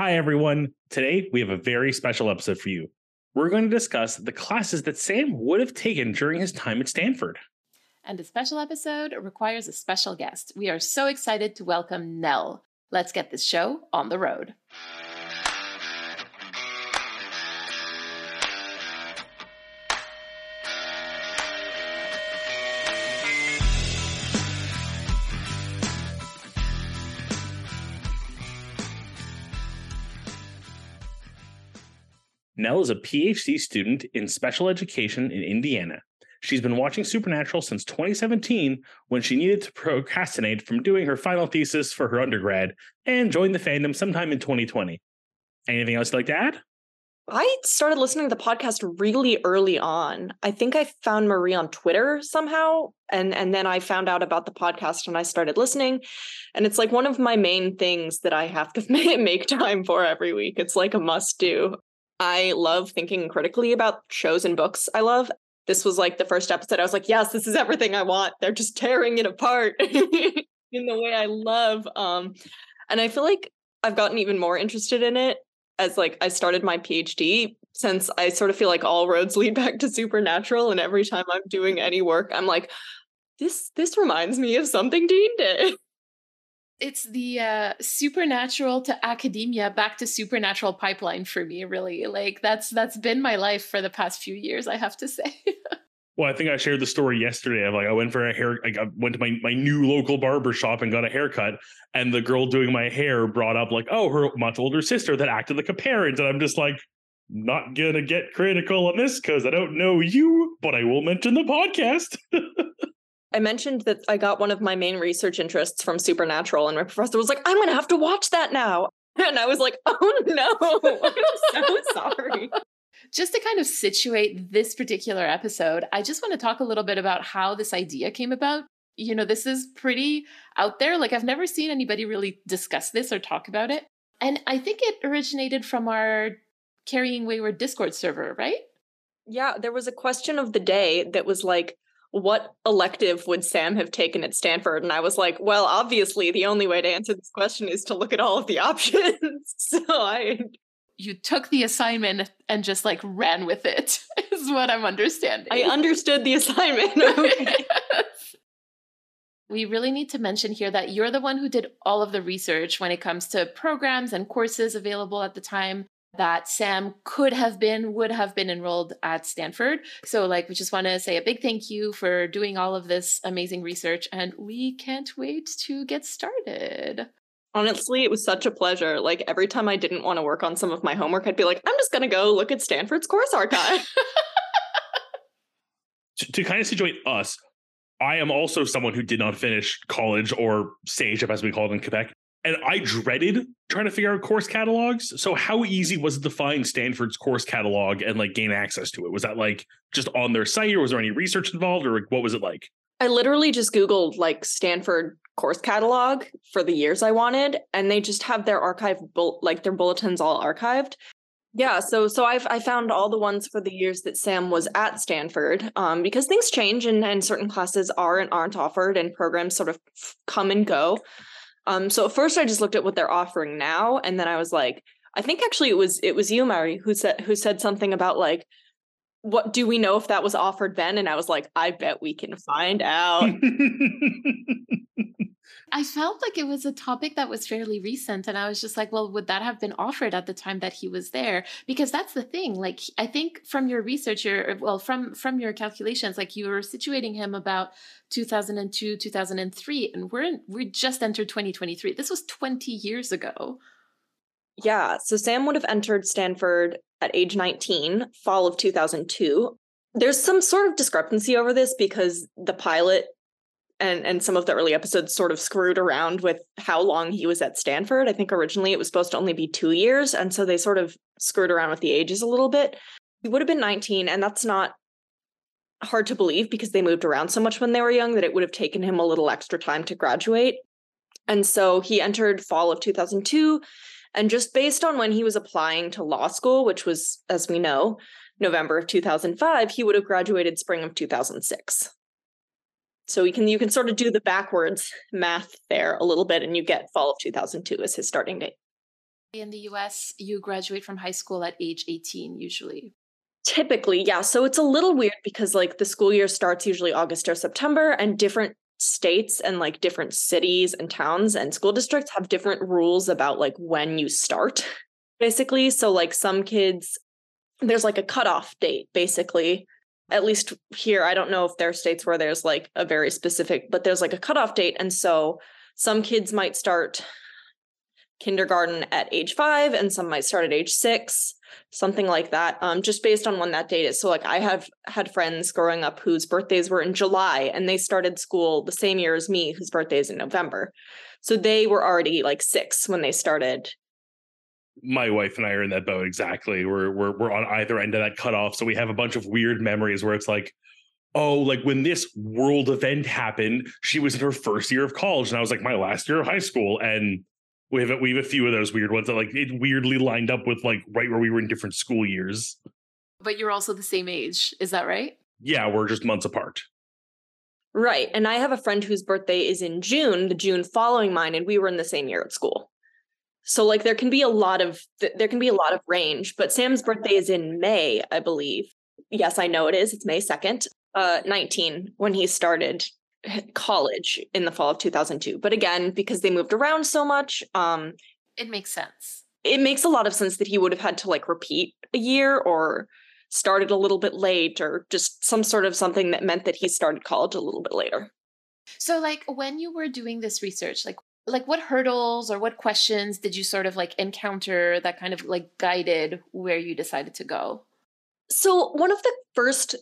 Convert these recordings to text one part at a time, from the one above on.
Hi, everyone. Today, we have a very special episode for you. We're going to discuss the classes that Sam would have taken during his time at Stanford. And a special episode requires a special guest. We are so excited to welcome Nell. Let's get this show on the road. Nell is a PhD student in special education in Indiana. She's been watching Supernatural since 2017 when she needed to procrastinate from doing her final thesis for her undergrad and joined the fandom sometime in 2020. Anything else you'd like to add? I started listening to the podcast really early on. I think I found Marie on Twitter somehow and and then I found out about the podcast and I started listening and it's like one of my main things that I have to make time for every week. It's like a must do. I love thinking critically about shows and books I love. This was like the first episode. I was like, yes, this is everything I want. They're just tearing it apart in the way I love. Um, and I feel like I've gotten even more interested in it as like I started my PhD since I sort of feel like all roads lead back to supernatural. And every time I'm doing any work, I'm like, this this reminds me of something Dean did. It's the uh, supernatural to academia back to supernatural pipeline for me. Really, like that's that's been my life for the past few years. I have to say. Well, I think I shared the story yesterday of like I went for a hair. I went to my my new local barber shop and got a haircut, and the girl doing my hair brought up like, oh, her much older sister that acted like a parent, and I'm just like, not gonna get critical on this because I don't know you, but I will mention the podcast. I mentioned that I got one of my main research interests from Supernatural, and my professor was like, I'm going to have to watch that now. And I was like, oh no, I'm so sorry just to kind of situate this particular episode, I just want to talk a little bit about how this idea came about. You know, this is pretty out there. Like, I've never seen anybody really discuss this or talk about it. And I think it originated from our Carrying Wayward Discord server, right? Yeah, there was a question of the day that was like, what elective would Sam have taken at Stanford? And I was like, well, obviously, the only way to answer this question is to look at all of the options. so I you took the assignment and just like ran with it is what i'm understanding i understood the assignment okay. we really need to mention here that you're the one who did all of the research when it comes to programs and courses available at the time that Sam could have been, would have been enrolled at Stanford. So, like, we just want to say a big thank you for doing all of this amazing research, and we can't wait to get started. Honestly, it was such a pleasure. Like every time I didn't want to work on some of my homework, I'd be like, I'm just going to go look at Stanford's course archive. to, to kind of situate us, I am also someone who did not finish college or CEGEP as we call it in Quebec. And I dreaded trying to figure out course catalogs. So how easy was it to find Stanford's course catalog and like gain access to it? Was that like just on their site or was there any research involved or what was it like? I literally just Googled like Stanford course catalog for the years I wanted, and they just have their archive, like their bulletins all archived. Yeah, so so I've I found all the ones for the years that Sam was at Stanford, um, because things change and, and certain classes are and aren't offered, and programs sort of come and go. Um, so at first I just looked at what they're offering now, and then I was like, I think actually it was it was you, Marie, who said who said something about like what do we know if that was offered then? And I was like, I bet we can find out. I felt like it was a topic that was fairly recent. And I was just like, well, would that have been offered at the time that he was there? Because that's the thing. Like, I think from your research, your, well, from, from your calculations, like you were situating him about 2002, 2003, and we're in, we just entered 2023. This was 20 years ago. Yeah. So Sam would have entered Stanford at age 19, fall of 2002. There's some sort of discrepancy over this because the pilot and and some of the early episodes sort of screwed around with how long he was at Stanford. I think originally it was supposed to only be 2 years and so they sort of screwed around with the ages a little bit. He would have been 19 and that's not hard to believe because they moved around so much when they were young that it would have taken him a little extra time to graduate. And so he entered fall of 2002 and just based on when he was applying to law school, which was, as we know, November of 2005, he would have graduated spring of 2006. So we can you can sort of do the backwards math there a little bit, and you get fall of 2002 as his starting date. In the US, you graduate from high school at age 18 usually. Typically, yeah. So it's a little weird because like the school year starts usually August or September and different states and like different cities and towns and school districts have different rules about like when you start basically so like some kids there's like a cutoff date basically at least here i don't know if there are states where there's like a very specific but there's like a cutoff date and so some kids might start kindergarten at age five and some might start at age six something like that um, just based on when that date is. So like i have had friends growing up whose birthdays were in july and they started school the same year as me whose birthday is in november. So they were already like six when they started my wife and I are in that boat exactly. We're we're we're on either end of that cutoff, so we have a bunch of weird memories where it's like, oh, like when this world event happened, she was in her first year of college, and I was like my last year of high school, and we have a, we have a few of those weird ones that like it weirdly lined up with like right where we were in different school years. But you're also the same age, is that right? Yeah, we're just months apart. Right, and I have a friend whose birthday is in June, the June following mine, and we were in the same year at school. So like there can be a lot of there can be a lot of range, but Sam's birthday is in May, I believe. Yes, I know it is. It's May 2nd, uh 19 when he started college in the fall of 2002. But again, because they moved around so much, um it makes sense. It makes a lot of sense that he would have had to like repeat a year or started a little bit late or just some sort of something that meant that he started college a little bit later. So like when you were doing this research, like like what hurdles or what questions did you sort of like encounter that kind of like guided where you decided to go? So one of the first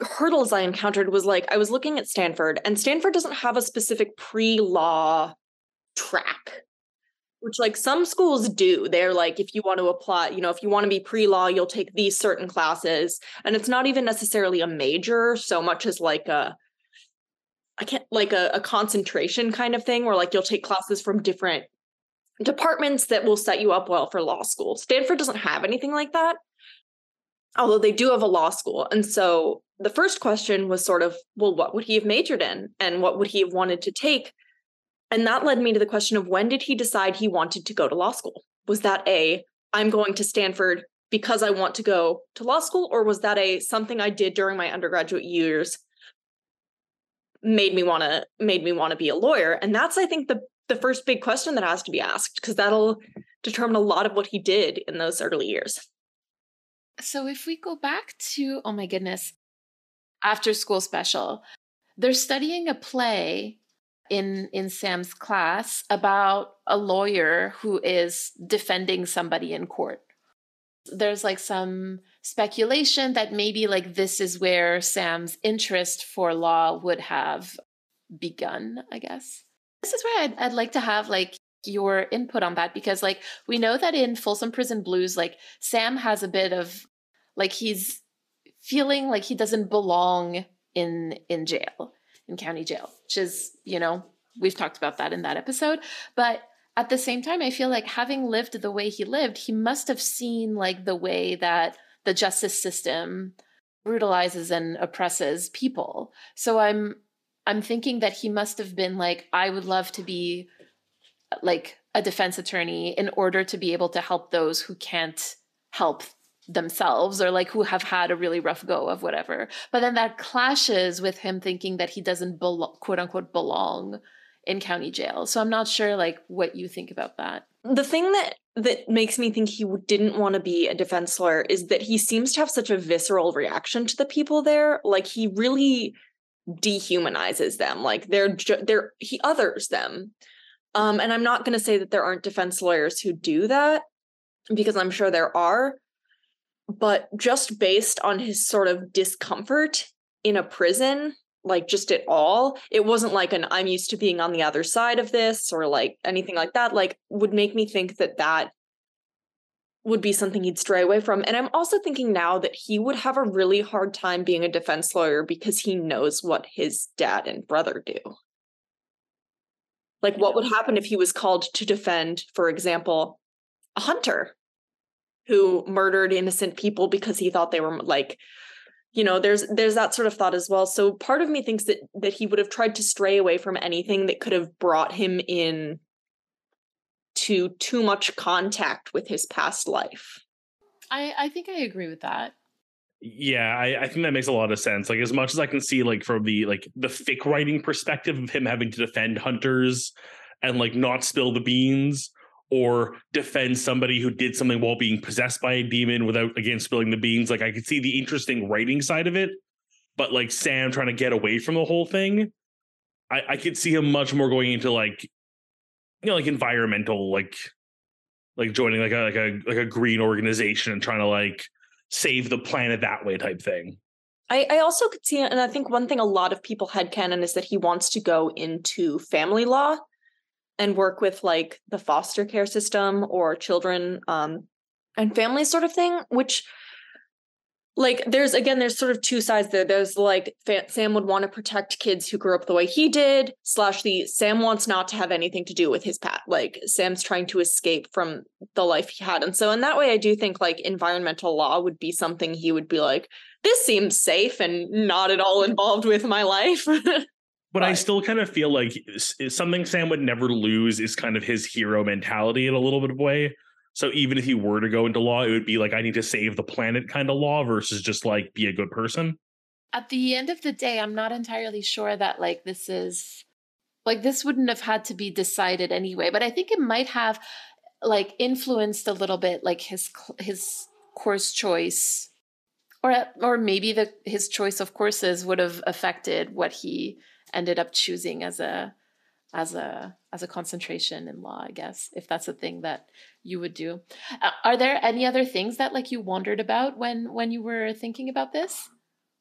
hurdles I encountered was like I was looking at Stanford and Stanford doesn't have a specific pre-law track which like some schools do they're like if you want to apply you know if you want to be pre-law you'll take these certain classes and it's not even necessarily a major so much as like a I can't like a, a concentration kind of thing where like you'll take classes from different departments that will set you up well for law school. Stanford doesn't have anything like that. Although they do have a law school. And so the first question was sort of, well, what would he have majored in? And what would he have wanted to take? And that led me to the question of when did he decide he wanted to go to law school? Was that a, I'm going to Stanford because I want to go to law school? Or was that a something I did during my undergraduate years made me want to made me want to be a lawyer and that's i think the the first big question that has to be asked because that'll determine a lot of what he did in those early years. So if we go back to oh my goodness after school special they're studying a play in in Sam's class about a lawyer who is defending somebody in court there's like some speculation that maybe like this is where Sam's interest for law would have begun, I guess. This is where I'd, I'd like to have like your input on that because like we know that in Folsom Prison Blues, like Sam has a bit of like he's feeling like he doesn't belong in in jail, in county jail, which is, you know, we've talked about that in that episode. But at the same time, I feel like having lived the way he lived, he must have seen like the way that the justice system brutalizes and oppresses people. So I'm I'm thinking that he must have been like, I would love to be like a defense attorney in order to be able to help those who can't help themselves or like who have had a really rough go of whatever. But then that clashes with him thinking that he doesn't belo- quote unquote belong in county jail. So I'm not sure like what you think about that. The thing that that makes me think he didn't want to be a defense lawyer is that he seems to have such a visceral reaction to the people there. Like he really dehumanizes them. Like they're ju- they're he others them. Um, and I'm not going to say that there aren't defense lawyers who do that because I'm sure there are. But just based on his sort of discomfort in a prison, like just at all. It wasn't like an i'm used to being on the other side of this or like anything like that like would make me think that that would be something he'd stray away from. And i'm also thinking now that he would have a really hard time being a defense lawyer because he knows what his dad and brother do. Like what would happen if he was called to defend for example a hunter who murdered innocent people because he thought they were like you know there's there's that sort of thought as well so part of me thinks that that he would have tried to stray away from anything that could have brought him in to too much contact with his past life. I, I think I agree with that. Yeah, I, I, think that makes a lot of sense. Like as much as I can see, like from the like the fic writing perspective of him having to defend hunters and like not spill the beans or defend somebody who did something while being possessed by a demon without again spilling the beans. Like I could see the interesting writing side of it, but like Sam trying to get away from the whole thing, I, I could see him much more going into like you know like environmental like like joining like a like a like a green organization and trying to like save the planet that way type thing. I, I also could see, and I think one thing a lot of people had canon is that he wants to go into family law and work with like the foster care system or children um, and families sort of thing, which like there's again there's sort of two sides there. There's like sam would want to protect kids who grew up the way he did slash the sam wants not to have anything to do with his pat like sam's trying to escape from the life he had. And so in that way i do think like environmental law would be something he would be like this seems safe and not at all involved with my life but, but I still kind of feel like something Sam would never lose is kind of his hero mentality in a little bit of way. So even if he were to go into law, it would be like I need to save the planet kind of law versus just like be a good person. At the end of the day, I'm not entirely sure that like this is like this wouldn't have had to be decided anyway, but I think it might have like influenced a little bit like his his course choice. Or or maybe the his choice of courses would have affected what he ended up choosing as a as a as a concentration in law i guess if that's a thing that you would do. Uh, are there any other things that like you wondered about when when you were thinking about this?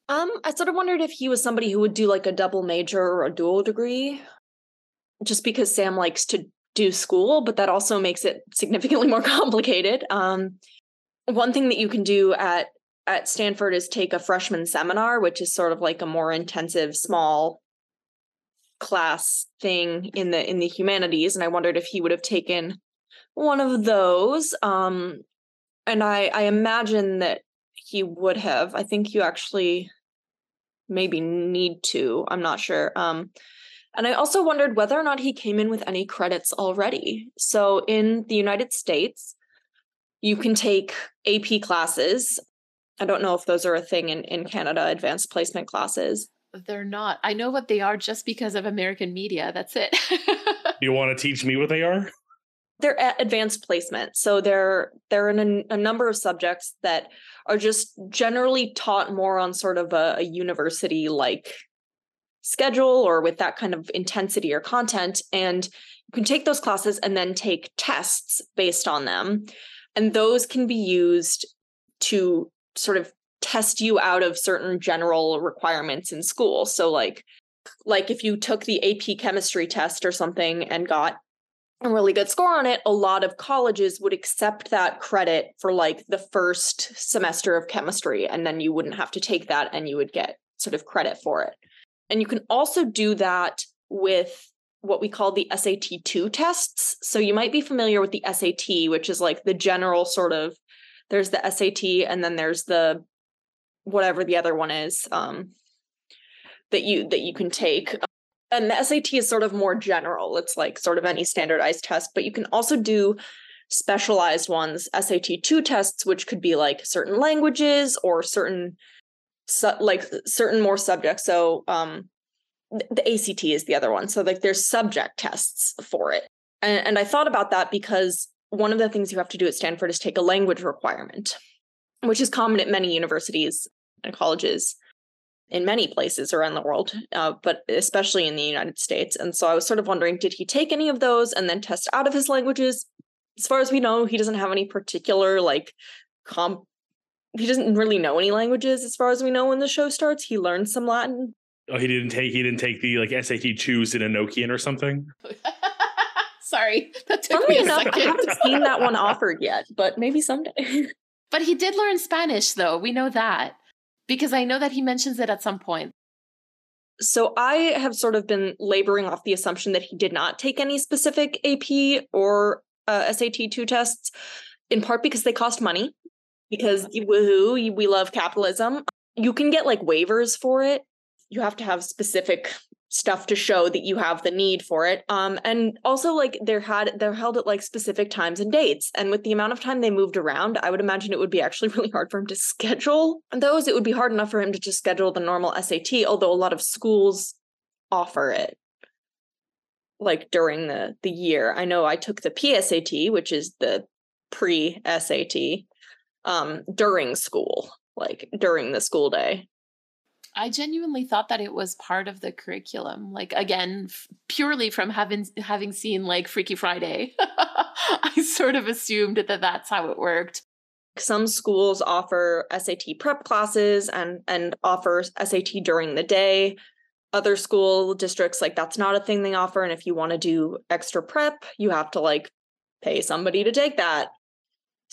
Um i sort of wondered if he was somebody who would do like a double major or a dual degree just because sam likes to do school but that also makes it significantly more complicated. Um one thing that you can do at at stanford is take a freshman seminar which is sort of like a more intensive small class thing in the in the humanities and i wondered if he would have taken one of those um and i i imagine that he would have. I think you actually maybe need to i'm not sure um and i also wondered whether or not he came in with any credits already. So in the united states you can take ap classes. I don't know if those are a thing in in canada advanced placement classes they're not. I know what they are just because of American media. That's it. you want to teach me what they are? They're at advanced placement. So they're they're in a, a number of subjects that are just generally taught more on sort of a, a university like schedule or with that kind of intensity or content. And you can take those classes and then take tests based on them. And those can be used to sort of test you out of certain general requirements in school. So like like if you took the AP chemistry test or something and got a really good score on it, a lot of colleges would accept that credit for like the first semester of chemistry and then you wouldn't have to take that and you would get sort of credit for it. And you can also do that with what we call the SAT 2 tests. So you might be familiar with the SAT, which is like the general sort of there's the SAT and then there's the whatever the other one is um, that you that you can take. And the SAT is sort of more general. It's like sort of any standardized test but you can also do specialized ones SAT 2 tests which could be like certain languages or certain su- like certain more subjects. So um the ACT is the other one. So like there's subject tests for it. And, and I thought about that because one of the things you have to do at Stanford is take a language requirement which is common at many universities and colleges in many places around the world, uh, but especially in the United States. And so I was sort of wondering did he take any of those and then test out of his languages? As far as we know, he doesn't have any particular like comp. He doesn't really know any languages as far as we know when the show starts. He learned some Latin. Oh, he didn't take he didn't take the like SAT twos in Enochian or something. Sorry, that took Funnily me enough, I haven't seen that one offered yet, but maybe someday. But he did learn Spanish, though. We know that because I know that he mentions it at some point. So I have sort of been laboring off the assumption that he did not take any specific AP or uh, SAT 2 tests, in part because they cost money, because woohoo, we love capitalism. You can get like waivers for it. You have to have specific stuff to show that you have the need for it. Um, and also like they're had they're held at like specific times and dates. And with the amount of time they moved around, I would imagine it would be actually really hard for him to schedule those. It would be hard enough for him to just schedule the normal SAT, although a lot of schools offer it like during the the year. I know I took the PSAT, which is the pre SAT, um, during school, like during the school day. I genuinely thought that it was part of the curriculum. Like again, f- purely from having having seen like Freaky Friday, I sort of assumed that that's how it worked. Some schools offer SAT prep classes and and offer SAT during the day. Other school districts like that's not a thing they offer and if you want to do extra prep, you have to like pay somebody to take that.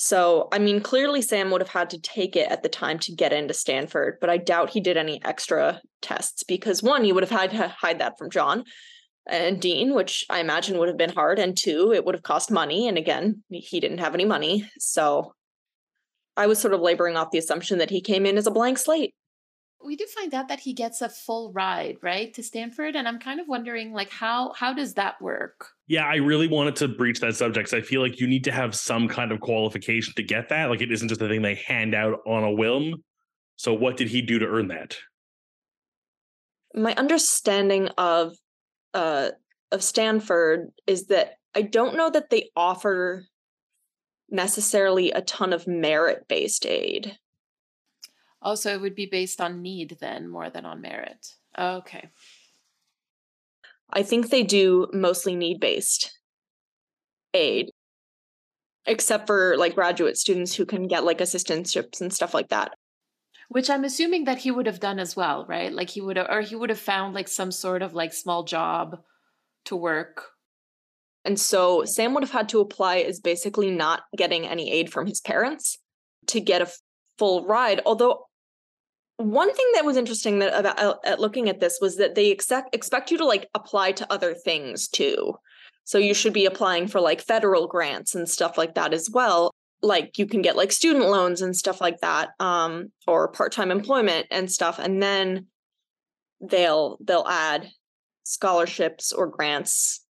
So, I mean, clearly Sam would have had to take it at the time to get into Stanford, but I doubt he did any extra tests because one, he would have had to hide that from John and Dean, which I imagine would have been hard. And two, it would have cost money. And again, he didn't have any money. So I was sort of laboring off the assumption that he came in as a blank slate we do find out that he gets a full ride right to stanford and i'm kind of wondering like how how does that work? Yeah i really wanted to breach that subject because i feel like you need to have some kind of qualification to get that like it isn't just a thing they hand out on a whim. So what did he do to earn that? My understanding of uh of stanford is that i don't know that they offer necessarily a ton of merit based aid Oh, so it would be based on need then more than on merit. Okay. I think they do mostly need based aid, except for like graduate students who can get like assistantships and stuff like that. Which I'm assuming that he would have done as well, right? Like he would have, or he would have found like some sort of like small job to work. And so Sam would have had to apply as basically not getting any aid from his parents to get a full ride. Although one thing that was interesting that about uh, at looking at this was that they expect expect you to like apply to other things too. So you should be applying for like federal grants and stuff like that as well. Like you can get like student loans and stuff like that, um, or part-time employment and stuff, and then they'll they'll add scholarships or grants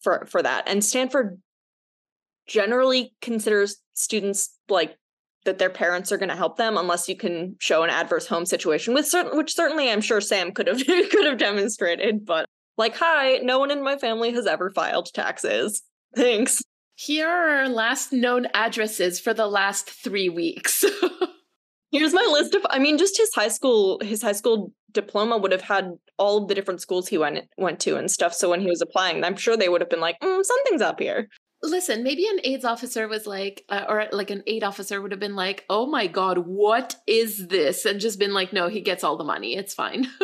for for that. And Stanford generally considers students like that their parents are going to help them unless you can show an adverse home situation with certain which certainly I'm sure Sam could have could have demonstrated but like hi no one in my family has ever filed taxes. Thanks. Here are our last known addresses for the last 3 weeks. Here's my list of I mean just his high school his high school diploma would have had all the different schools he went went to and stuff so when he was applying I'm sure they would have been like mm, something's up here listen maybe an aids officer was like uh, or like an aid officer would have been like oh my god what is this and just been like no he gets all the money it's fine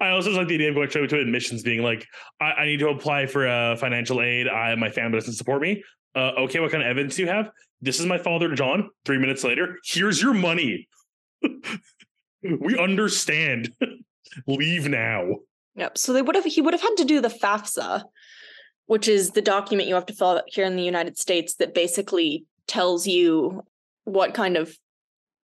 I also like the idea of going straight to admissions, being like, I, I need to apply for uh, financial aid. I my family doesn't support me. Uh, okay, what kind of evidence do you have? This is my father, John. Three minutes later, here's your money. we understand. Leave now. Yep. So they would have he would have had to do the FAFSA, which is the document you have to fill out here in the United States that basically tells you what kind of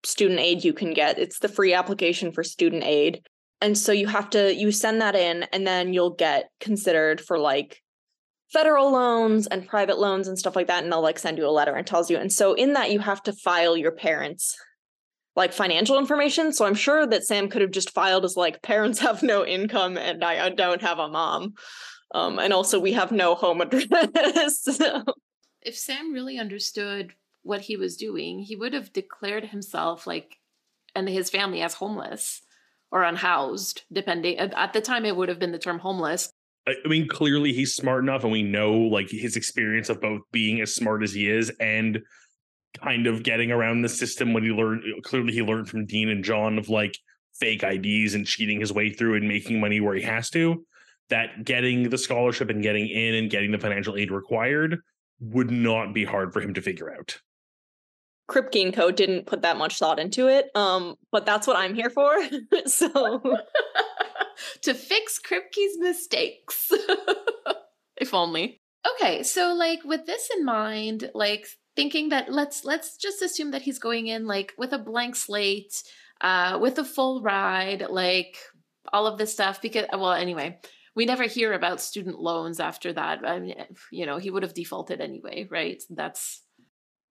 student aid you can get. It's the free application for student aid. And so you have to you send that in and then you'll get considered for like federal loans and private loans and stuff like that and they'll like send you a letter and tells you. And so in that you have to file your parents like financial information. So I'm sure that Sam could have just filed as like parents have no income and I don't have a mom. Um, and also, we have no home address. so. If Sam really understood what he was doing, he would have declared himself like and his family as homeless or unhoused, depending. At the time, it would have been the term homeless. I mean, clearly he's smart enough, and we know like his experience of both being as smart as he is and kind of getting around the system when he learned. Clearly, he learned from Dean and John of like fake IDs and cheating his way through and making money where he has to that getting the scholarship and getting in and getting the financial aid required would not be hard for him to figure out. Kripke and Co didn't put that much thought into it, um, but that's what I'm here for. so to fix Kripke's mistakes, if only. Okay, so like with this in mind, like thinking that let's let's just assume that he's going in like with a blank slate, uh, with a full ride, like all of this stuff because well anyway we never hear about student loans after that. I mean, you know he would have defaulted anyway right? That's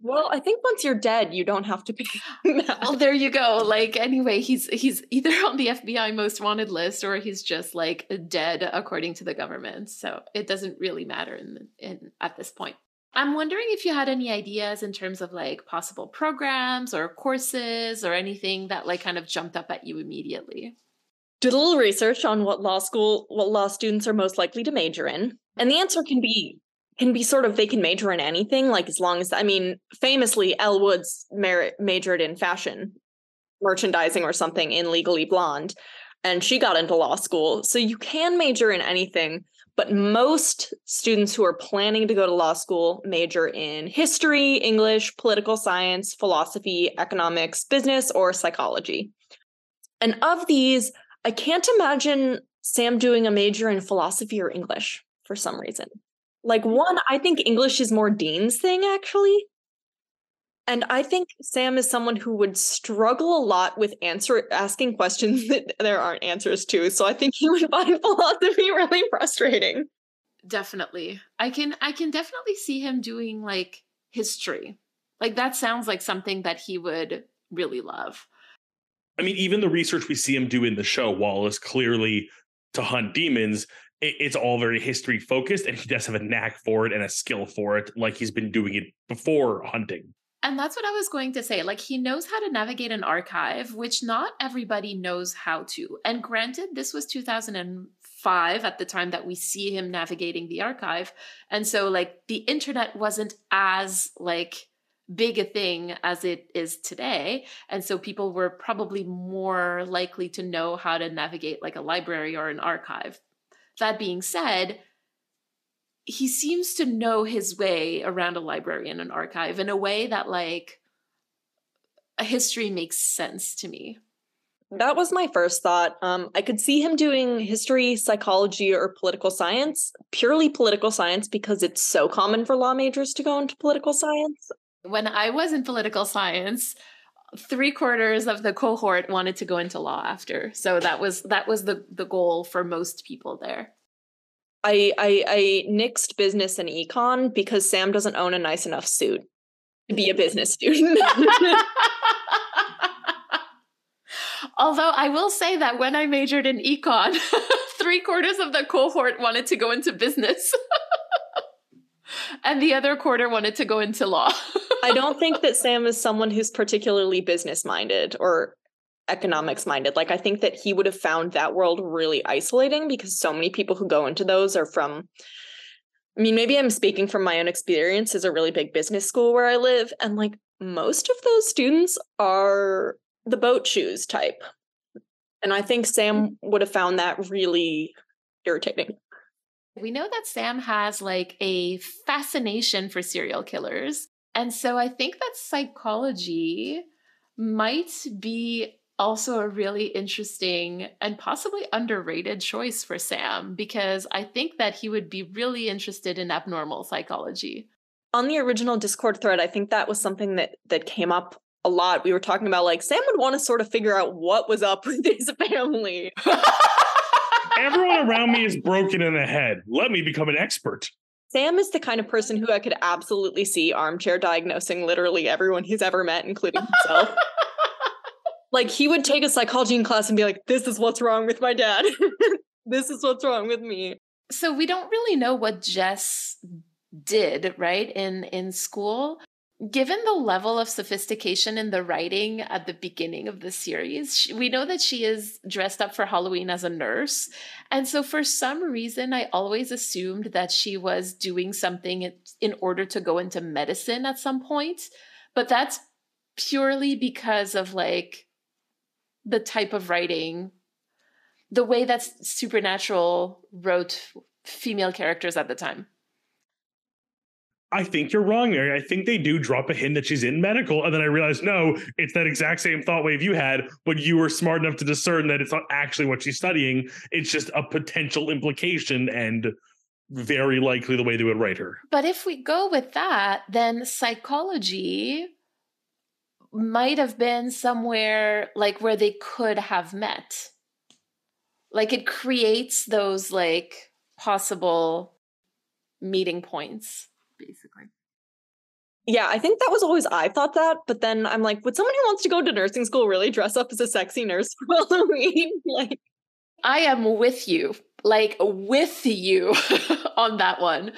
well i think once you're dead you don't have to pay well there you go. like anyway he's he's either on the fbi most wanted list or he's just like dead according to the government. So it doesn't really matter in, in at this point. I'm wondering if you had any ideas in terms of like possible programs or courses or anything that like kind of jumped up at you immediately. Did a little research on what law school, what law students are most likely to major in. And the answer can be can be sort of they can major in anything, like as long as I mean, famously, Elle Woods majored in fashion merchandising or something in Legally Blonde, and she got into law school. So you can major in anything. But most students who are planning to go to law school major in history, English, political science, philosophy, economics, business, or psychology. And of these, I can't imagine Sam doing a major in philosophy or English for some reason. Like, one, I think English is more Dean's thing, actually. And I think Sam is someone who would struggle a lot with answer asking questions that there aren't answers to. So I think he would find philosophy really frustrating. Definitely. I can I can definitely see him doing like history. Like that sounds like something that he would really love. I mean, even the research we see him do in the show, Wallace clearly to hunt demons, it's all very history focused, and he does have a knack for it and a skill for it, like he's been doing it before hunting. And that's what I was going to say. Like, he knows how to navigate an archive, which not everybody knows how to. And granted, this was 2005 at the time that we see him navigating the archive. And so, like, the internet wasn't as, like, big a thing as it is today. And so people were probably more likely to know how to navigate, like, a library or an archive. That being said, he seems to know his way around a library and an archive in a way that like a history makes sense to me that was my first thought um, i could see him doing history psychology or political science purely political science because it's so common for law majors to go into political science when i was in political science three quarters of the cohort wanted to go into law after so that was that was the the goal for most people there I I I nixed business and econ because Sam doesn't own a nice enough suit to be a business student. Although I will say that when I majored in econ, three quarters of the cohort wanted to go into business. and the other quarter wanted to go into law. I don't think that Sam is someone who's particularly business minded or economics minded. Like I think that he would have found that world really isolating because so many people who go into those are from I mean, maybe I'm speaking from my own experience as a really big business school where I live and like most of those students are the boat shoes type. And I think Sam mm. would have found that really irritating. We know that Sam has like a fascination for serial killers. And so I think that psychology might be also a really interesting and possibly underrated choice for Sam because I think that he would be really interested in abnormal psychology. On the original Discord thread, I think that was something that that came up a lot. We were talking about like Sam would want to sort of figure out what was up with his family. Everyone around me is broken in the head. Let me become an expert. Sam is the kind of person who I could absolutely see armchair diagnosing literally everyone he's ever met, including himself. Like he would take a psychology class and be like, this is what's wrong with my dad. this is what's wrong with me. So we don't really know what Jess did, right? In in school. Given the level of sophistication in the writing at the beginning of the series, we know that she is dressed up for Halloween as a nurse. And so, for some reason, I always assumed that she was doing something in order to go into medicine at some point. But that's purely because of like the type of writing, the way that Supernatural wrote female characters at the time. I think you're wrong, Marie. I think they do drop a hint that she's in medical, and then I realized no, it's that exact same thought wave you had, but you were smart enough to discern that it's not actually what she's studying. It's just a potential implication and very likely the way they would write her. But if we go with that, then psychology might have been somewhere like where they could have met. Like it creates those like possible meeting points. Yeah, I think that was always I thought that, but then I'm like, would someone who wants to go to nursing school really dress up as a sexy nurse for Halloween? like I am with you, like with you on that one.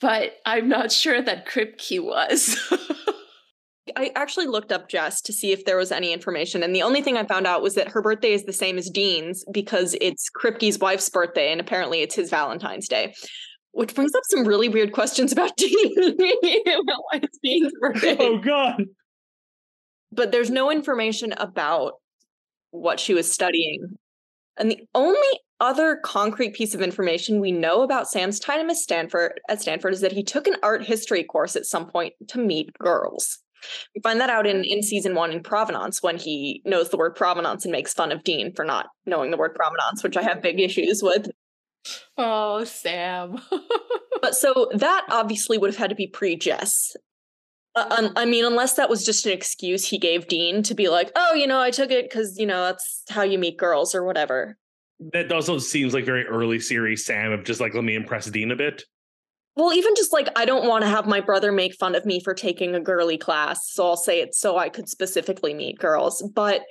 But I'm not sure that Kripke was. I actually looked up Jess to see if there was any information, and the only thing I found out was that her birthday is the same as Dean's because it's Kripke's wife's birthday, and apparently it's his Valentine's Day. Which brings up some really weird questions about Dean about why it's Dean's birthday. Oh God. But there's no information about what she was studying. And the only other concrete piece of information we know about Sam's time at Stanford at Stanford is that he took an art history course at some point to meet girls. We find that out in, in season one in Provenance when he knows the word provenance and makes fun of Dean for not knowing the word provenance, which I have big issues with. Oh, Sam. but so that obviously would have had to be pre Jess. Uh, um, I mean, unless that was just an excuse he gave Dean to be like, oh, you know, I took it because, you know, that's how you meet girls or whatever. That also seems like very early series Sam of just like, let me impress Dean a bit. Well, even just like, I don't want to have my brother make fun of me for taking a girly class. So I'll say it so I could specifically meet girls. But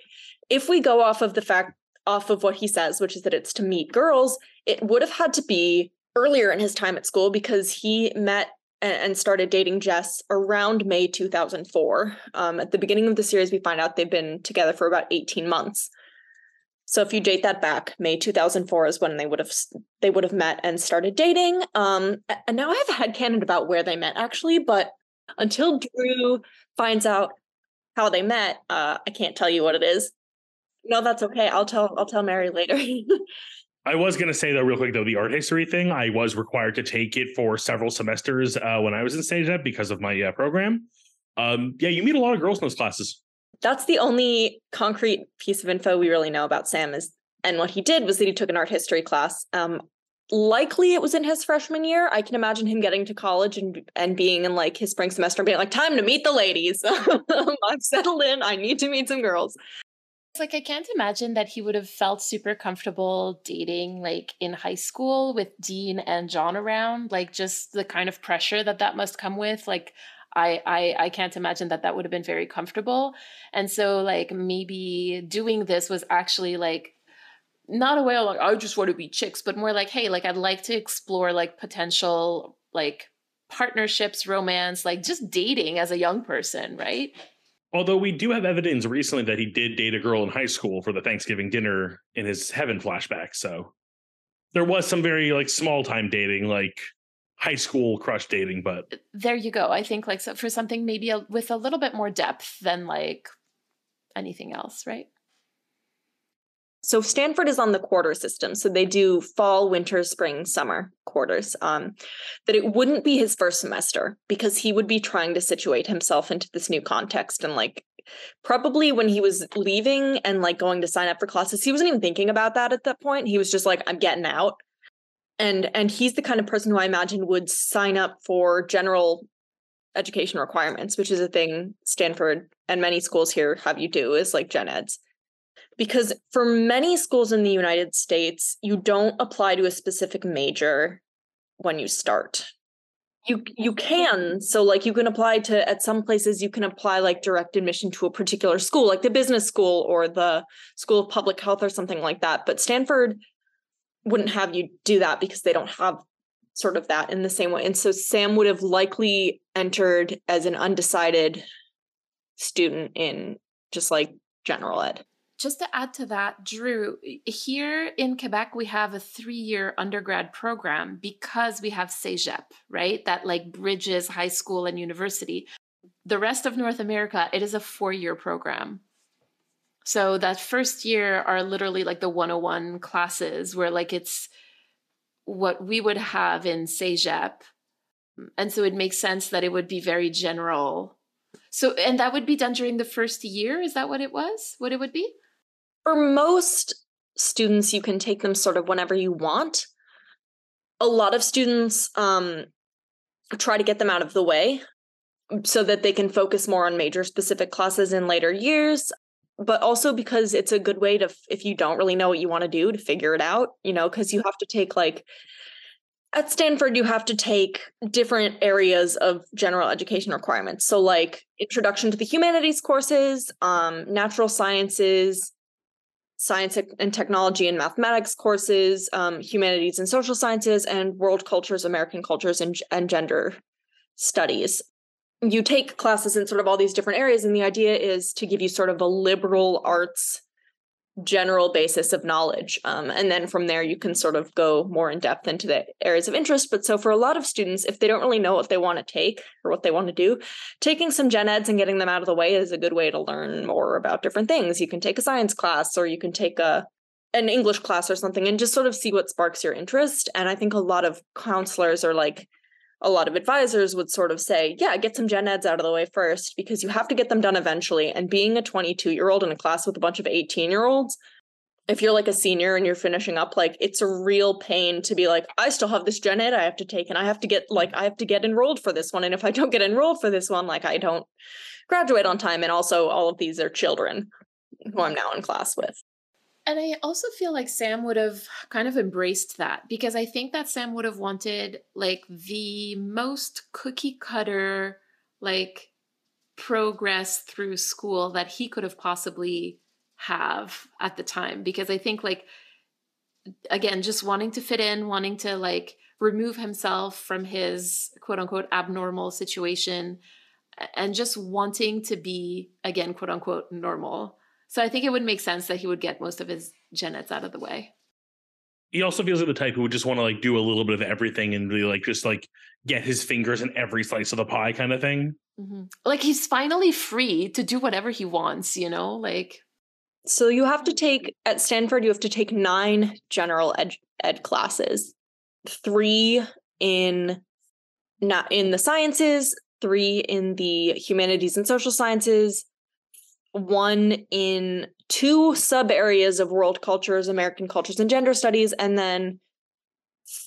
if we go off of the fact, off of what he says, which is that it's to meet girls, it would have had to be earlier in his time at school because he met and started dating Jess around May 2004. Um, at the beginning of the series, we find out they've been together for about 18 months. So if you date that back, May 2004 is when they would have they would have met and started dating. Um, and now I have a headcanon about where they met actually, but until Drew finds out how they met, uh, I can't tell you what it is. No, that's okay. I'll tell I'll tell Marie later. I was going to say though, real quick though, the art history thing. I was required to take it for several semesters uh, when I was in CEGEP because of my uh, program. Um, yeah, you meet a lot of girls in those classes that's the only concrete piece of info we really know about Sam is and what he did was that he took an art history class. Um, likely it was in his freshman year. I can imagine him getting to college and and being in like his spring semester and being like, time to meet the ladies. I've settled in. I need to meet some girls. It's like I can't imagine that he would have felt super comfortable dating like in high school with Dean and John around, like just the kind of pressure that that must come with. Like I, I I can't imagine that that would have been very comfortable. And so like maybe doing this was actually like not a way of like I just want to be chicks, but more like hey, like I'd like to explore like potential like partnerships, romance, like just dating as a young person, right? Although we do have evidence recently that he did date a girl in high school for the Thanksgiving dinner in his heaven flashback, so there was some very like small time dating like high school crush dating, but there you go. I think like so for something maybe a, with a little bit more depth than like anything else, right? So Stanford is on the quarter system. So they do fall, winter, spring, summer quarters. Um, that it wouldn't be his first semester because he would be trying to situate himself into this new context and like probably when he was leaving and like going to sign up for classes, he wasn't even thinking about that at that point. He was just like, I'm getting out and and he's the kind of person who I imagine would sign up for general education requirements, which is a thing Stanford and many schools here have you do is like gen eds. Because for many schools in the United States, you don't apply to a specific major when you start. You you can so like you can apply to at some places you can apply like direct admission to a particular school like the business school or the school of public health or something like that. But Stanford wouldn't have you do that because they don't have sort of that in the same way. And so Sam would have likely entered as an undecided student in just like general ed. Just to add to that, Drew, here in Quebec, we have a three year undergrad program because we have CEGEP, right? That like bridges high school and university. The rest of North America, it is a four year program. So that first year are literally like the 101 classes where like it's what we would have in CEGEP. And so it makes sense that it would be very general. So and that would be done during the first year, is that what it was? What it would be? For most students you can take them sort of whenever you want. A lot of students um try to get them out of the way so that they can focus more on major specific classes in later years but also because it's a good way to if you don't really know what you want to do to figure it out, you know, because you have to take like at Stanford, you have to take different areas of general education requirements. So, like introduction to the humanities courses, um, natural sciences, science and technology and mathematics courses, um, humanities and social sciences, and world cultures, American cultures, and, and gender studies. You take classes in sort of all these different areas, and the idea is to give you sort of a liberal arts general basis of knowledge. Um, and then from there, you can sort of go more in depth into the areas of interest. But so for a lot of students, if they don't really know what they want to take or what they want to do, taking some gen eds and getting them out of the way is a good way to learn more about different things. You can take a science class or you can take a an English class or something and just sort of see what sparks your interest. And I think a lot of counselors are like, a lot of advisors would sort of say, yeah, get some gen eds out of the way first because you have to get them done eventually. And being a 22 year old in a class with a bunch of 18 year olds, if you're like a senior and you're finishing up, like it's a real pain to be like, I still have this gen ed I have to take and I have to get like, I have to get enrolled for this one. And if I don't get enrolled for this one, like I don't graduate on time. And also, all of these are children who I'm now in class with. And I also feel like Sam would have kind of embraced that because I think that Sam would have wanted like the most cookie cutter, like progress through school that he could have possibly have at the time. Because I think like again just wanting to fit in, wanting to like remove himself from his quote unquote abnormal situation and just wanting to be again quote unquote normal so I think it would make sense that he would get most of his gen eds out of the way. He also feels like the type who would just want to like do a little bit of everything and really like just like get his fingers in every slice of the pie kind of thing. Mm-hmm. Like he's finally free to do whatever he wants, you know, like. So you have to take at Stanford, you have to take nine general ed, ed classes, three in not in the sciences, three in the humanities and social sciences, one in two sub areas of world cultures, American cultures, and gender studies, and then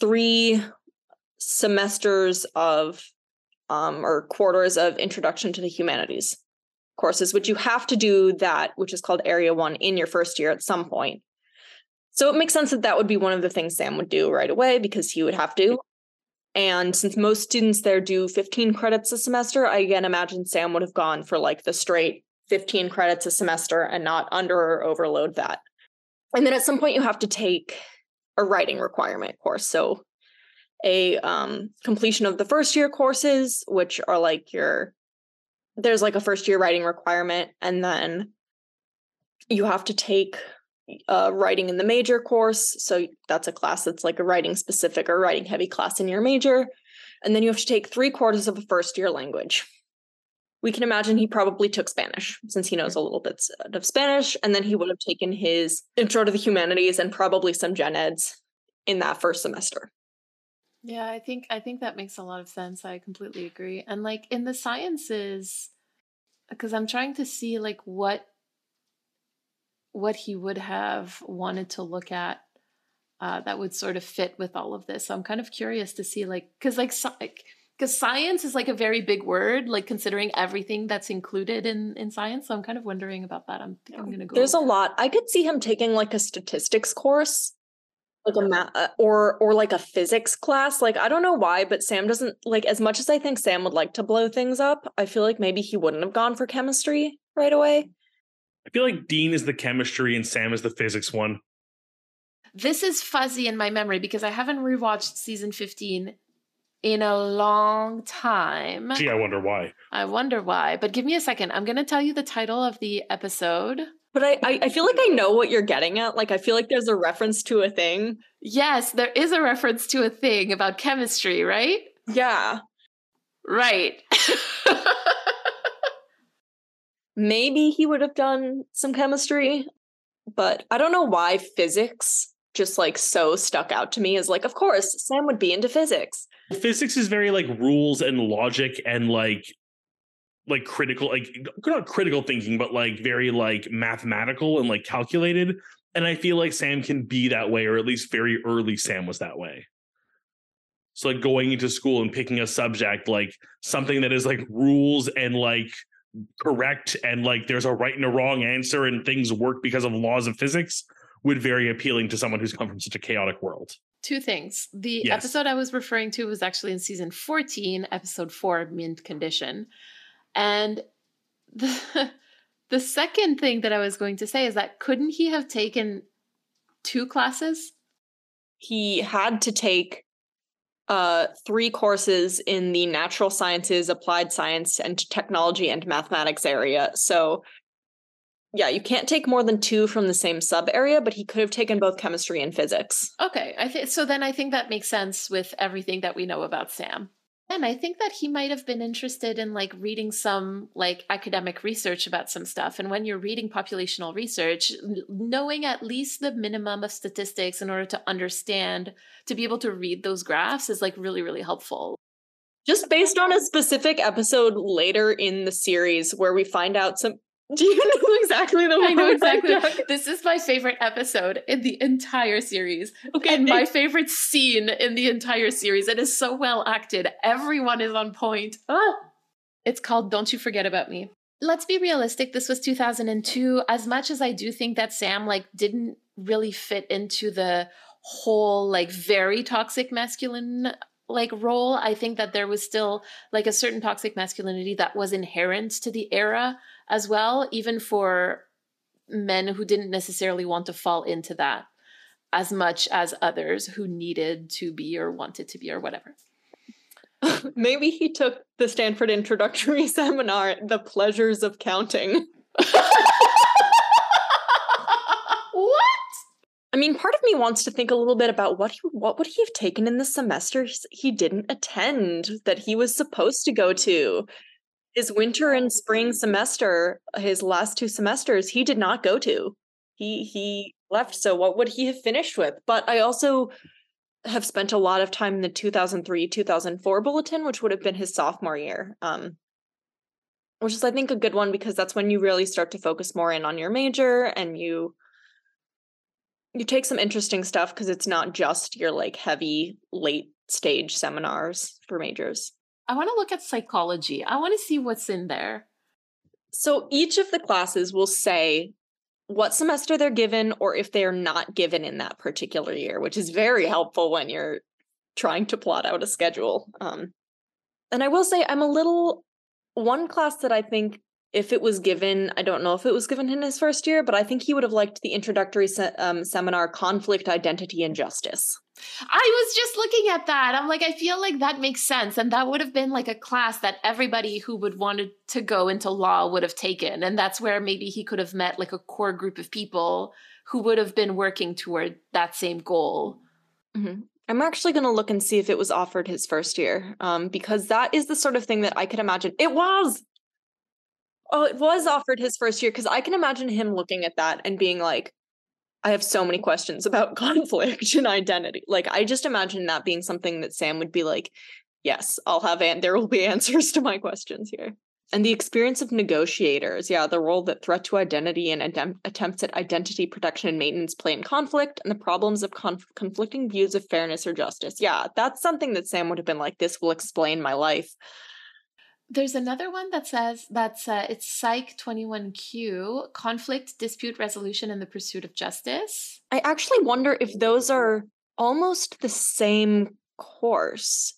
three semesters of um, or quarters of introduction to the humanities courses, which you have to do that, which is called Area One, in your first year at some point. So it makes sense that that would be one of the things Sam would do right away because he would have to. And since most students there do 15 credits a semester, I again imagine Sam would have gone for like the straight 15 credits a semester and not under or overload that. And then at some point you have to take a writing requirement course. So a um, completion of the first year courses, which are like your there's like a first year writing requirement, and then you have to take a writing in the major course. So that's a class that's like a writing specific or writing heavy class in your major. And then you have to take three quarters of a first year language we can imagine he probably took Spanish since he knows a little bit of Spanish. And then he would have taken his intro to the humanities and probably some gen eds in that first semester. Yeah, I think I think that makes a lot of sense. I completely agree. And like in the sciences, because I'm trying to see like what what he would have wanted to look at uh, that would sort of fit with all of this. So I'm kind of curious to see like because like, like because science is like a very big word like considering everything that's included in in science so i'm kind of wondering about that. I'm, I'm gonna go there's a lot. I could see him taking like a statistics course like a math uh, or or like a physics class like i don't know why but sam doesn't like as much as i think sam would like to blow things up i feel like maybe he wouldn't have gone for chemistry right away. I feel like dean is the chemistry and sam is the physics one. This is fuzzy in my memory because i haven't rewatched season 15 in a long time. Gee, I wonder why. I wonder why. But give me a second. I'm going to tell you the title of the episode. But I, I feel like I know what you're getting at. Like, I feel like there's a reference to a thing. Yes, there is a reference to a thing about chemistry, right? Yeah. Right. Maybe he would have done some chemistry, but I don't know why physics just like so stuck out to me is like, of course, Sam would be into physics. Physics is very like rules and logic and like like critical like not critical thinking but like very like mathematical and like calculated and i feel like sam can be that way or at least very early sam was that way so like going into school and picking a subject like something that is like rules and like correct and like there's a right and a wrong answer and things work because of laws of physics would very appealing to someone who's come from such a chaotic world. Two things. The Yes. episode I was referring to was actually in season 14, episode 4, Mint Condition. And the the second thing that I was going to say is that couldn't he have taken two classes? he had to take uh three courses in the natural sciences applied science and technology and mathematics area so yeah you can't take more than two from the same sub area but he could have taken both chemistry and physics Okay, I think so. Then I think that makes sense with everything that we know about Sam. And I think that he might have been interested in like reading some like academic research about some stuff. And when you're reading populational research, knowing at least the minimum of statistics in order to understand, to be able to read those graphs is like really, really helpful. just based on a specific episode later in the series where we find out some do you know exactly the I one know exactly. This is my favorite episode in the entire series. okay and my favorite scene in the entire series. It is so well acted. Everyone is on point. Ah! It's called Don't You Forget About Me. Let's be realistic. This was 2002. As much as I do think that Sam like didn't really fit into the whole like very toxic masculine like role, I think that there was still like a certain toxic masculinity that was inherent to the era as well, even for men who didn't necessarily want to fall into that as much as others who needed to be or wanted to be or whatever. maybe he took the stanford introductory seminar the pleasures of counting what? I mean, part of me wants to think a little bit about what he, what would he have taken in the semesters he didn't attend that he was supposed to go to. His winter and spring semester, his last two semesters, he did not go to. He he left. So what would he have finished with? But I also have spent a lot of time in the 2003 2004 bulletin, which would have been his sophomore year. Um, which is I think a good one because that's when you really start to focus more in on your major and you you take some interesting stuff because it's not just your like heavy late stage seminars for majors. I want to look at psychology. I want to see what's in there. So each of the classes will say what semester they're given or if they are not given in that particular year, which is very helpful when you're trying to plot out a schedule. Um, and I will say I'm a little one class that I think if it was given, I don't know if it was given in his first year, but I think he would have liked the introductory se- um, seminar, Conflict, Identity, and Justice. I was just looking at that. I'm like, I feel like that makes sense. And that would have been like a class that everybody who would wanted to go into law would have taken. And that's where maybe he could have met like a core group of people who would have been working toward that same goal. I'm actually going to look and see if it was offered his first year, um, because that is the sort of thing that I could imagine. It was. Oh, it was offered his first year because I can imagine him looking at that and being like, I have so many questions about conflict and identity. Like, I just imagine that being something that Sam would be like, yes, I'll have, and there will be answers to my questions here. And the experience of negotiators, yeah, the role that threat to identity and atem- attempts at identity protection and maintenance play in conflict, and the problems of conf- conflicting views of fairness or justice. Yeah, that's something that Sam would have been like, this will explain my life. There's another one that says that's uh, it's Psych 21Q conflict, dispute resolution, and the pursuit of justice. I actually wonder if those are almost the same course.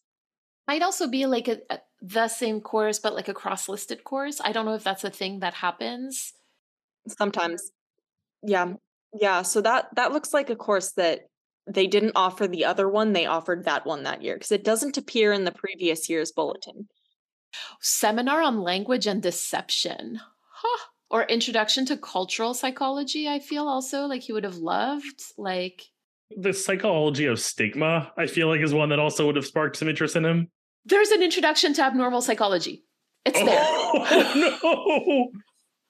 Might also be like a, a, the same course, but like a cross listed course. I don't know if that's a thing that happens. Sometimes. Yeah. Yeah. So that that looks like a course that they didn't offer the other one. They offered that one that year because it doesn't appear in the previous year's bulletin. Seminar on language and deception. Huh. Or introduction to cultural psychology, I feel also like he would have loved. Like, The psychology of stigma, I feel like, is one that also would have sparked some interest in him. there's an introduction to abnormal psychology. It's there. Oh, no.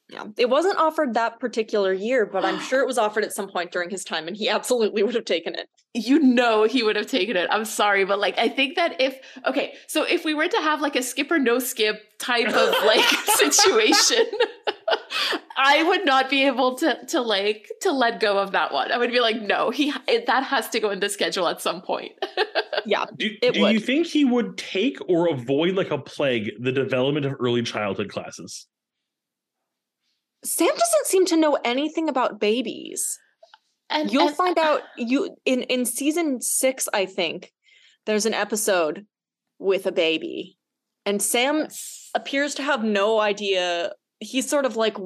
Yeah. It wasn't offered that particular year, but I'm sure it was offered at some point during his time and he absolutely would have taken it. you know he would have taken it. I'm sorry, but like I think that if okay, so if we were to have like a skip or no skip type of like situation, I would not be able to to like to let go of that one. I would be like, no, he it, that has to go in the schedule at some point. Yeah. Do, It do you think he would take or avoid like a plague the development of early childhood classes? Sam doesn't seem to know anything about babies. And You'll and- find out you in in season 6 I think there's an episode with a baby and Sam Yes. appears to have no idea. He's sort of like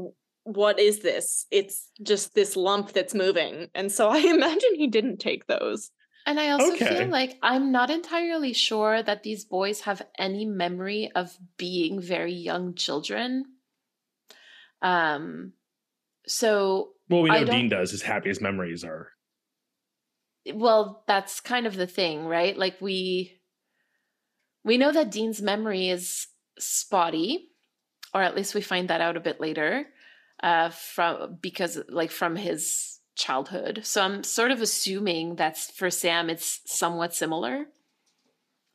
what is this? It's just this lump that's moving. And so I imagine he didn't take those. And I also Okay. feel like I'm not entirely sure that these boys have any memory of being very young children. Um so Well, we know Dean does. His happiest memories are. well that's kind of the thing, right? Like we we know that Dean's memory is spotty or at least we find that out a bit later uh from because like from his childhood. So I'm sort of assuming that's for Sam it's somewhat similar.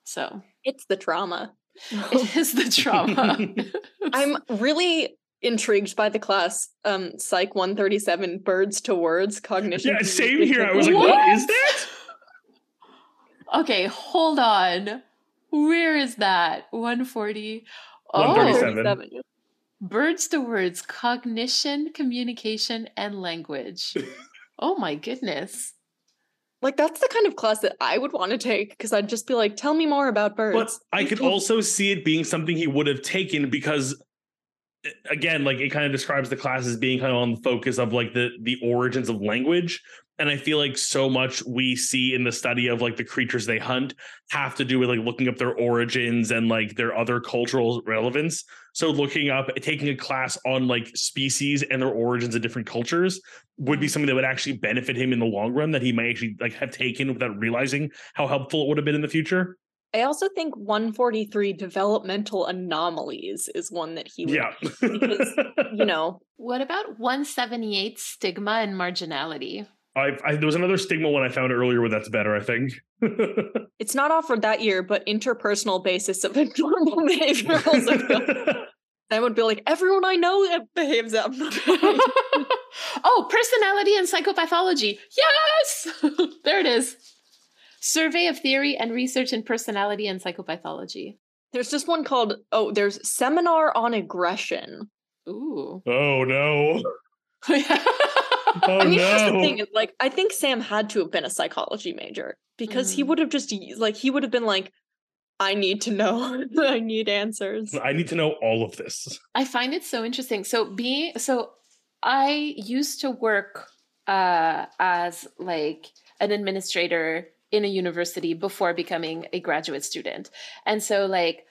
So It's the trauma. It is the trauma. I'm really intrigued by the class um psych 137 birds to words cognition Yeah, same here. I was like, language. what is that? okay, hold on. Where is that? 140. Oh, 137. 137. birds to words, cognition, communication, and language. oh my goodness. like that's the kind of class that I would want to take because I'd just be like tell me more about birds But I could also see it being something he would have taken because again, like it kind of describes the class as being kind of on the focus of like the the origins of language. And I feel like so much we see in the study of like the creatures they hunt have to do with like looking up their origins and like their other cultural relevance. So looking up, taking a class on like species and their origins of different cultures would be something that would actually benefit him in the long run that he might actually like have taken without realizing how helpful it would have been in the future. I also think 143 developmental anomalies is one that he would, Yeah. because, you know, What about 178 stigma and marginality? I, I there was another stigma one I found earlier where that's better. I think. it's not offered that year, but interpersonal basis of abnormal behavioral. I would be like, everyone I know behaves that behaves abnormally. oh, personality and psychopathology. Yes! there it is. Survey of theory and research in personality and psychopathology. there's just one called oh, there's seminar on aggression. Ooh. oh no! Oh I mean, no! here's the thing: is, like, I think Sam had to have been a psychology major because he Mm. would have just like he would have been like, I need to know, I need answers. I need to know all of this. I find it so interesting. So being so I used to work uh as like an administrator in a university before becoming a graduate student. And so like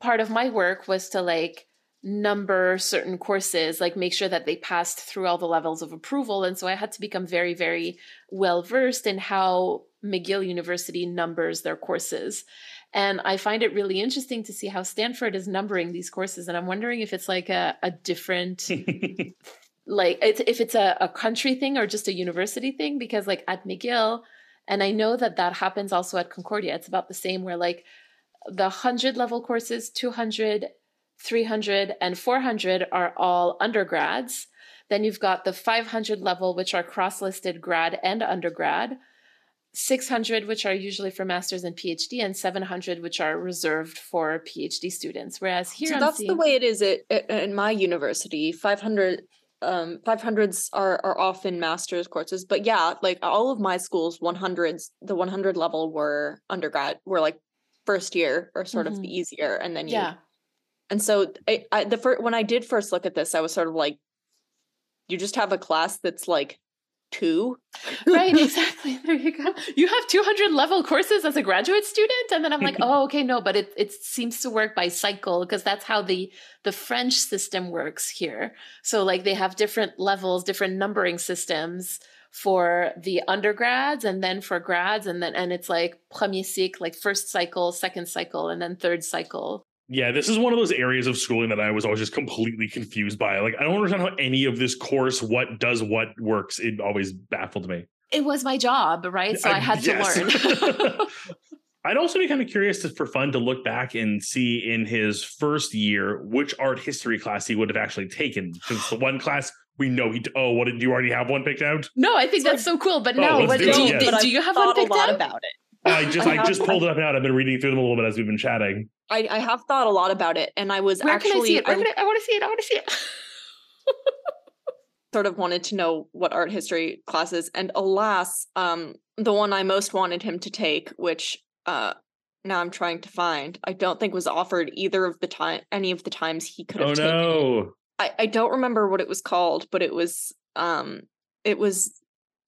part of my work was to like number certain courses, like make sure that they passed through all the levels of approval. And so I had to become very, very well versed in how McGill University numbers their courses. And I find it really interesting to see how Stanford is numbering these courses. And I'm wondering if it's like a, a different, like, it's, if it's a, a country thing or just a university thing, because like at McGill, and I know that that happens also at Concordia, it's about the same where like the 100 level courses, 200, 300, and 400 are all undergrads. Then you've got the 500 level, which are cross listed grad and undergrad. 600 which are usually for masters and phd and 700 which are reserved for phd students whereas here so I'm that's the way it is at, at in my university. Five hundred um 500s are are often master's courses but yeah like all of my schools 100s the 100 level were undergrad were like first year or sort of Mhm. the easier and then you yeah and so I, I the first when i did first look at this i was sort of like you just have a class that's like two. Right exactly. There you go. You have 200 level courses as a graduate student? And then i'm like oh okay no but it, it seems to work by cycle because that's how the the french system works here. So like they have different levels different numbering systems for the undergrads and then for grads and then and it's like premier cycle like first cycle second cycle and then third cycle Yeah, this is one of those areas of schooling that I was always just completely confused by. Like, I don't understand how any of this course, what does what works. It always baffled me. it was my job right so i, had to learn I'd also be kind of curious to, for fun to look back and see in his first year which art history class he would have actually taken. Since the one class we know he. Oh, what did you already have one picked out? no i think So- that's so cool but Oh, no let's what, do do, it, you, yes. do, do I've you have thought one picked a lot out about it I just I I, just pulled it up now. I've been reading through them a little bit as we've been chatting. I, I have thought a lot about it and i was where actually can i see it where I- can I, I want to see it i want to see it sort of wanted to know what art history classes, and alas, um, the one I most wanted him to take, which uh, now I'm trying to find, I don't think was offered either of the time any of the times he could have Oh taken. no. I, I don't remember what it was called, but it was um it was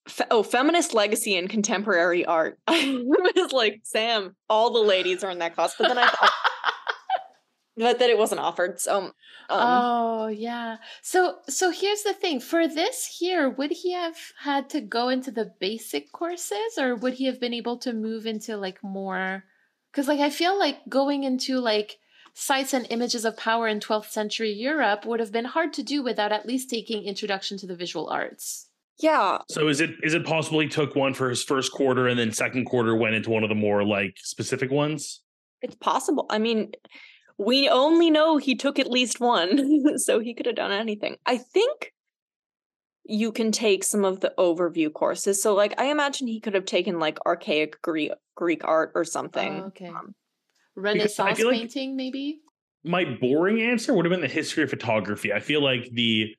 fe- oh feminist legacy and contemporary art. I was like Sam, all the ladies are in that class, but then I thought but then it wasn't offered. So um, oh yeah. So so here's the thing. For this here, would he have had to go into the basic courses or would he have been able to move into like more cuz like I feel like going into like sites and images of power in 12th century Europe would have been hard to do without at least taking introduction to the visual arts. Yeah, So is it is it possible he took one for his first quarter and then second quarter went into one of the more like specific ones? it's possible. I mean, we only know he took at least one, so he could have done anything. I think you can take some of the overview courses. So like I imagine he could have taken like archaic Greek Greek art or something. Oh, okay. Um, Renaissance feel like- painting maybe? My boring answer would have been the history of photography. I feel like the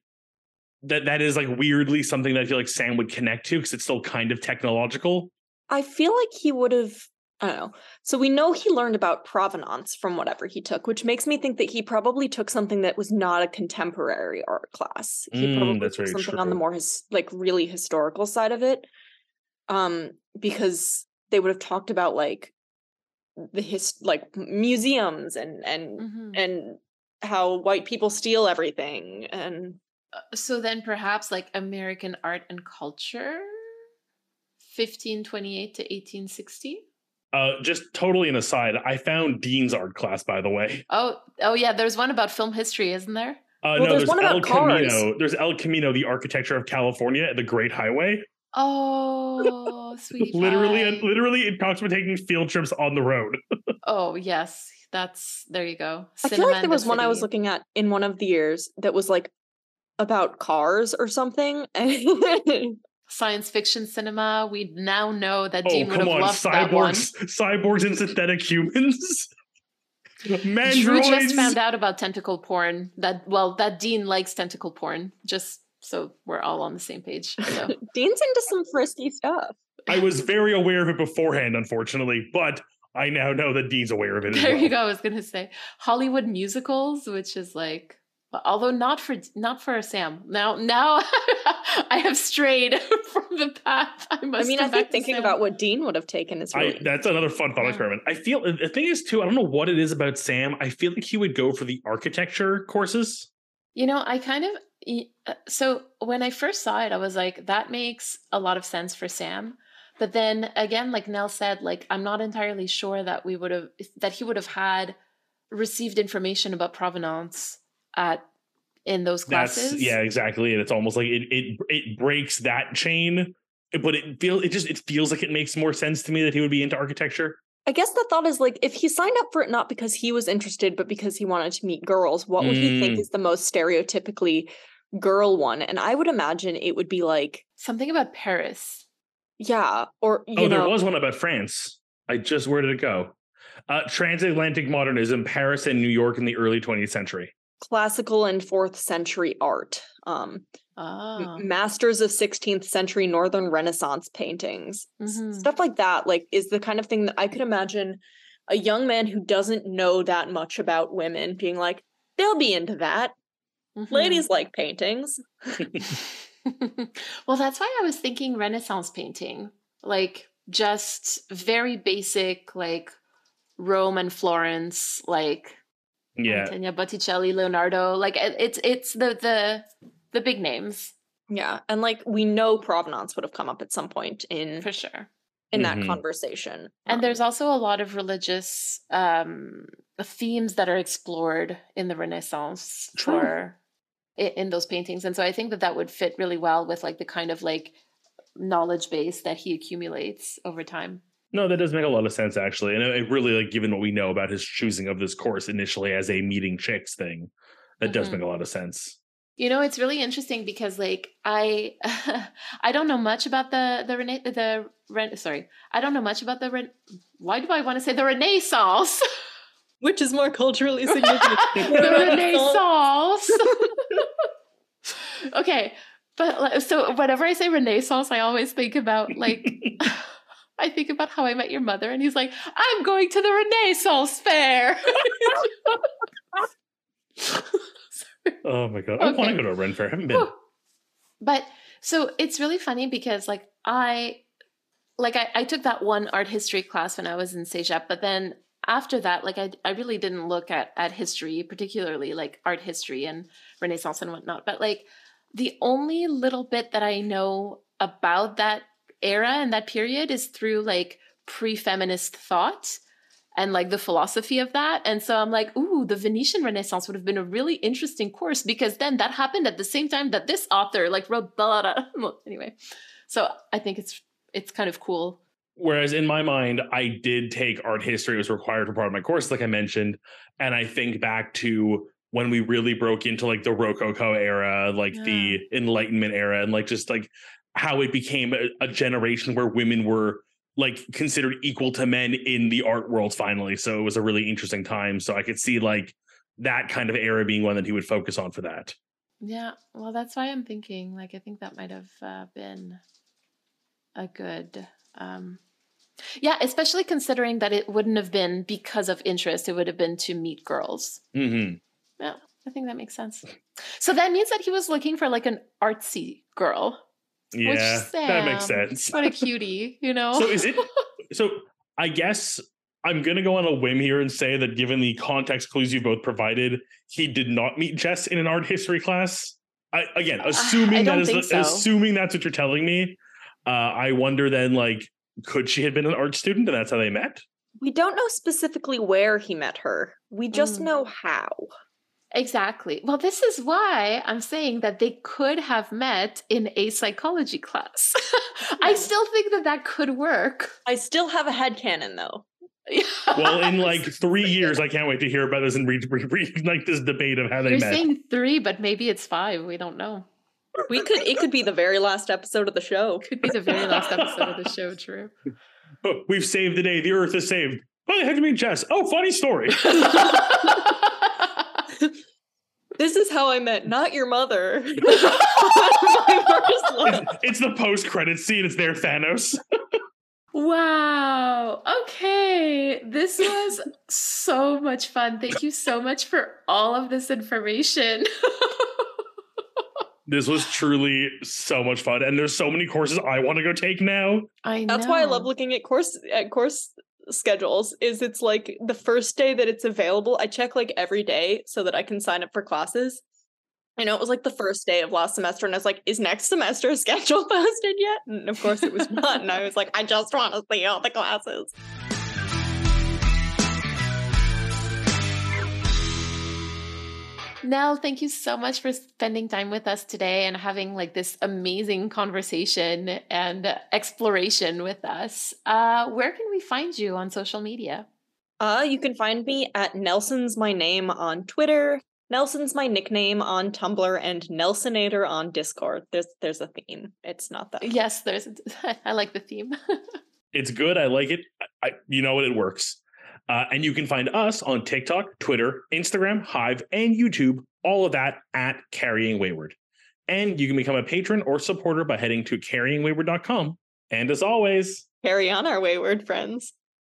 that that is like weirdly something that I feel like Sam would connect to because it's still kind of technological. I feel like he would have. I don't know. So we know he learned about provenance from whatever he took, which makes me think that he probably took something that was not a contemporary art class. He Mm, probably that's took very something on the more his like really historical side of it. Um, because they would have talked about like the his like museums and and Mhm. and how white people steal everything and so then perhaps like American art and culture 1528 to 1860? Uh, just totally an aside. I found Dean's art class, by the way. Oh, oh yeah, there's one about film history, isn't there? Uh, Well, no, there's there's, one about El cars. Camino. There's El Camino, the architecture of California, at the Great Highway. Oh, sweet. literally, pie. literally, it talks about taking field trips on the road. Oh, yes. That's there you go. I feel like there in the was one I was looking at in one of the years that was like about cars or something. Science fiction cinema. We now know that Oh, Dean would have on, loved that one. cyborgs, cyborgs and synthetic humans. Drew Mandroids. just found out about tentacle porn. That well, that Dean likes tentacle porn. Just so we're all on the same page. So. Dean's into some frisky stuff. I was very aware of it beforehand, unfortunately, but I now know that Dean's aware of it. as There you go. I was gonna say Hollywood musicals, which is like, although not for not for Sam. Now, now I have strayed from the path. I must. I mean, I back think thinking Sam. about what Dean would have taken is I, that's another fun thought Yeah. experiment. I feel the thing is too. I don't know what it is about Sam. I feel like he would go for the architecture courses. You know, I kind of uh, so when I first saw it, I was like, that makes a lot of sense for Sam. But then again, like Nell said, like I'm not entirely sure that we would have that he would have had received information about provenance at in those classes. That's yeah, exactly. And it's almost like it it it breaks that chain, but it feel it just it feels like it makes more sense to me that he would be into architecture. I guess the thought is like if he signed up for it not because he was interested, but because he wanted to meet girls, what would he think Mm. is the most stereotypically girl one? And I would imagine it would be like, Something about Paris. yeah, or you oh, know, there was one about France. I just where did it go? Uh, transatlantic modernism, Paris and New York in the early 20th century. Classical and fourth century art. Um, Ah. masters of 16th century northern renaissance paintings Mhm. stuff like that like is the kind of thing that i could imagine a young man who doesn't know that much about women being like they'll be into that Mhm. ladies like paintings well, that's why I was thinking Renaissance painting, like just very basic, like Rome and Florence, like Yeah, Mantegna, Botticelli, Leonardo. Like it, it's it's the the the big names yeah and like we know provenance would have come up at some point in for sure. in that Mhm. conversation And Um, there's also a lot of religious um, themes that are explored in the Renaissance True. for i- in those paintings, and so I think that that would fit really well with like the kind of like knowledge base that he accumulates over time. No, that does make a lot of sense actually, and it it really like given what we know about his choosing of this course initially as a meeting chicks thing, that does Mhm. make a lot of sense. You know, it's really interesting because like I I don't know much about the the Rena- the Ren- sorry I don't know much about the Ren- why do I want to say the Renaissance which is more culturally significant the Renaissance okay But so whenever I say Renaissance, I always think about like I think about how I met your mother, and he's like, "I'm going to the Renaissance fair." oh my god! I want to go to a Ren fair. I haven't been. But so it's really funny because like I like I, I took that one art history class when I was in CEGEP, but then after that, like I I really didn't look at at history, particularly like art history and Renaissance and whatnot. But like the only little bit that I know about that era and that period is through like pre-feminist thought and like the philosophy of that. And so I'm like, ooh, the Venetian Renaissance would have been a really interesting course because then that happened at the same time that this author like wrote blah, blah, blah. anyway. So I think it's it's kind of cool. Whereas in my mind, I did take art history; it was required for part of my course, like I mentioned, and I think back to when we really broke into like the Rococo era, like yeah. the Enlightenment era, and like just like how it became a, a, generation where women were like considered equal to men in the art world finally. So it was a really interesting time. So I could see like that kind of era being one that he would focus on for that. Yeah, well, that's why I'm thinking like I think that might have uh, been a good um yeah especially considering that it wouldn't have been because of interest it would have been to meet girls mm-hmm. yeah i think that makes sense so that means that he was looking for like an artsy girl yeah Sam, that makes sense what a cutie you know so is it so i guess i'm gonna go on a whim here and say that given the context clues you both provided he did not meet jess in an art history class I, again assuming that is so. assuming that's what you're telling me uh, I wonder then, like, could she have been an art student and that's how they met? We don't know specifically where he met her. We just mm. know how. Exactly. Well, this is why I'm saying that they could have met in a psychology class. I still think that that could work. I still have a head canon though. well, in like three years, I can't wait to hear about this and read, read, read like this debate of how they You're met. Saying three, but maybe it's five. We don't know. We could it could be the very last episode of the show. Could be the very last episode of the show, true. Oh, we've saved the day. The earth is saved. Why the heck do you mean Jess? Oh, funny story. This is how I met not your mother. it's, it's the post-credit scene. It's there, Thanos. Wow. Okay. This was so much fun. Thank you so much for all of this information. This was truly so much fun, and there's so many courses I want to go take now. I know. That's why I love looking at course at course schedules. Is it's like the first day that it's available. I check like every day so that I can sign up for classes. I know it was like the first day of last semester, and I was like, "Is next semester schedule posted yet?" And of course, it was not. and I was like, "I just want to see all the classes." Nell, thank you so much for spending time with us today and having like this amazing conversation and exploration with us. Uh, where can we find you on social media? Uh, you can find me at Nelson's My Name on Twitter, Nelson's my nickname on Tumblr, and Nelsonator on Discord. There's there's a theme. It's not that. Yes, there's. A, I like the theme. it's good. I like it. I, you know what? It works. Uh, and you can find us on TikTok, Twitter, Instagram, Hive, and YouTube, all of that at Carrying Wayward. And you can become a patron or supporter by heading to carryingwayward.com. And as always, carry on our wayward friends.